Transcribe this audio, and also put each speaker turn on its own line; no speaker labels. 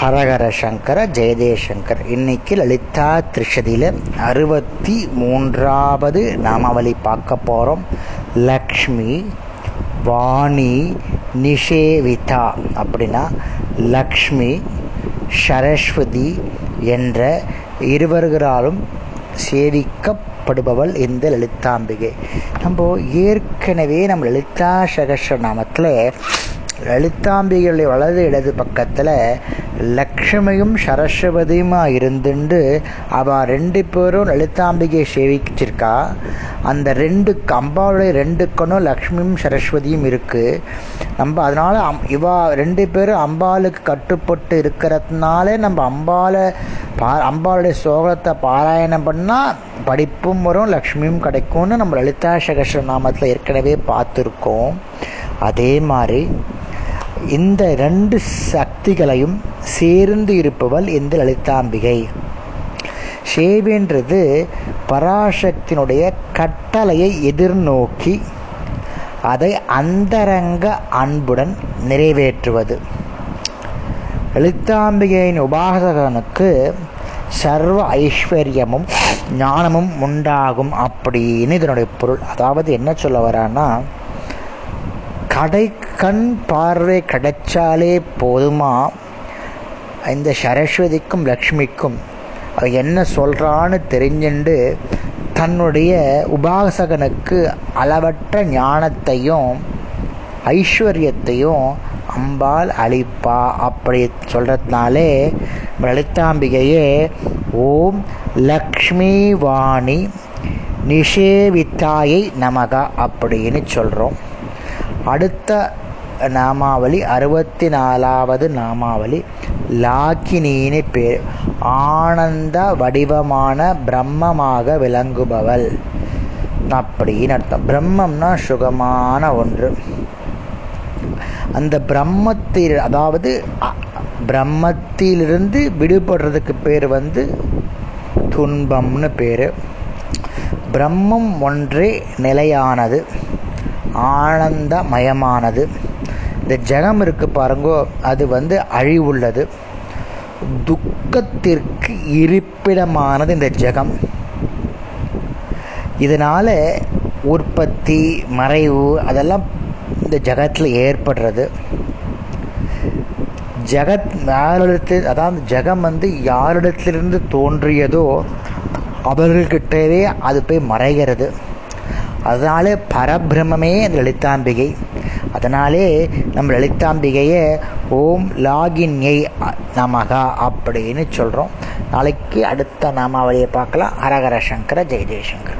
ஹரஹர சங்கர ஜெயதேசங்கர் இன்னைக்கு லலிதா திருஷதியில் அறுபத்தி மூன்றாவது நாமாவளி பார்க்க போகிறோம் லக்ஷ்மி வாணி நிஷேவிதா அப்படின்னா லக்ஷ்மி சரஸ்வதி என்ற இருவர்களாலும் சேவிக்கப்படுபவள் இந்த லலிதாம்பிகை. நம்ம ஏற்கனவே நம்ம லலிதா சகஸ்ர நாமத்தில் லலிதாம்பிகையுடைய வலது இடது பக்கத்தில் லக்ஷ்மியும் சரஸ்வதியுமா இருந்துண்டு அவள் ரெண்டு பேரும் லலிதாம்பிகையை சேவிச்சிருக்கா. அந்த ரெண்டு அம்பாளுடைய ரெண்டு கண்ணும் லக்ஷ்மியும் சரஸ்வதியும் இருக்குது நம்ம அதனால் அம் இவா ரெண்டு பேரும் அம்பாளுக்கு கட்டுப்பட்டு இருக்கிறதுனால நம்ம அம்பாலை பா அம்பாளுடைய சோகத்தை பாராயணம் பண்ணால் படிப்பும் வரும் லக்ஷ்மியும் கிடைக்கும்னு நம்ம லலிதா சகஸ்ர நாமத்தில் ஏற்கனவே பார்த்துருக்கோம். அதே மாதிரி இந்த ரெண்டு சக்திகளையும் சேர்ந்து இருப்பவள் இந்த லலிதாம்பிகை. சேவின்றது பராசக்தியினுடைய கட்டளையை எதிர்நோக்கி அதை அந்தரங்க அன்புடன் நிறைவேற்றுவது. லலிதாம்பிகையின் உபாசகனுக்கு சர்வ ஐஸ்வர்யமும் ஞானமும் உண்டாகும் அப்படின்னு இதனுடைய பொருள். அதாவது என்ன சொல்ல வரான்னா கடை கண் பார்வை கிடைச்சாலே போதுமா? இந்த சரஸ்வதிக்கும் லக்ஷ்மிக்கும் அவ என்ன சொல்கிறான்னு தெரிஞ்சுண்டு தன்னுடைய உபாசகனுக்கு அளவற்ற ஞானத்தையும் ஐஸ்வர்யத்தையும் அம்பாள் அளிப்பா. அப்படி சொல்கிறதுனாலே லலிதாம்பிகையே ஓம் லக்ஷ்மி வாணி நிஷேவித்தாயை நமகா அப்படின்னு சொல்கிறோம் அடுத்த நாமாவளி அறுபத்தி நாலாவது நாமாவளி லாக்கினியினி பேர். ஆனந்த வடிவமான பிரம்மமாக விளங்குபவள். அப்படின்னு அர்த்தம். பிரம்மம்னா சுகமான ஒன்று. அந்த பிரம்மத்தில் அதாவது பிரம்மத்திலிருந்து விடுபடுறதுக்கு பேர் வந்து துன்பம்னு பேர். பிரம்மம் ஒன்றே நிலையானது ஆனந்தமயமானது. இந்த ஜெகம் இருக்கு பாருங்கோ அது வந்து அழிவுள்ளது. துக்கத்திற்கு இருப்பிடமானது இந்த ஜெகம். இதனால் உற்பத்தி மறைவு அதெல்லாம் இந்த ஜகத்தில் ஏற்படுறது. ஜகத் யாரிடத்தில் அதாவது ஜெகம் வந்து யாரிடத்திலிருந்து தோன்றியதோ அவர்கள்கிட்டவே அது போய் மறைகிறது. அதனாலே பரபிரமே லலிதாம்பிகை. அதனாலே நம்ம லலிதாம்பிகையை ஓம் லாகின்யை நமகா அப்படின்னு சொல்கிறோம் நாளைக்கு அடுத்த நாமாவளியை பார்க்கலாம். ஹரஹர சங்கர ஜெய ஜெயசங்கர்.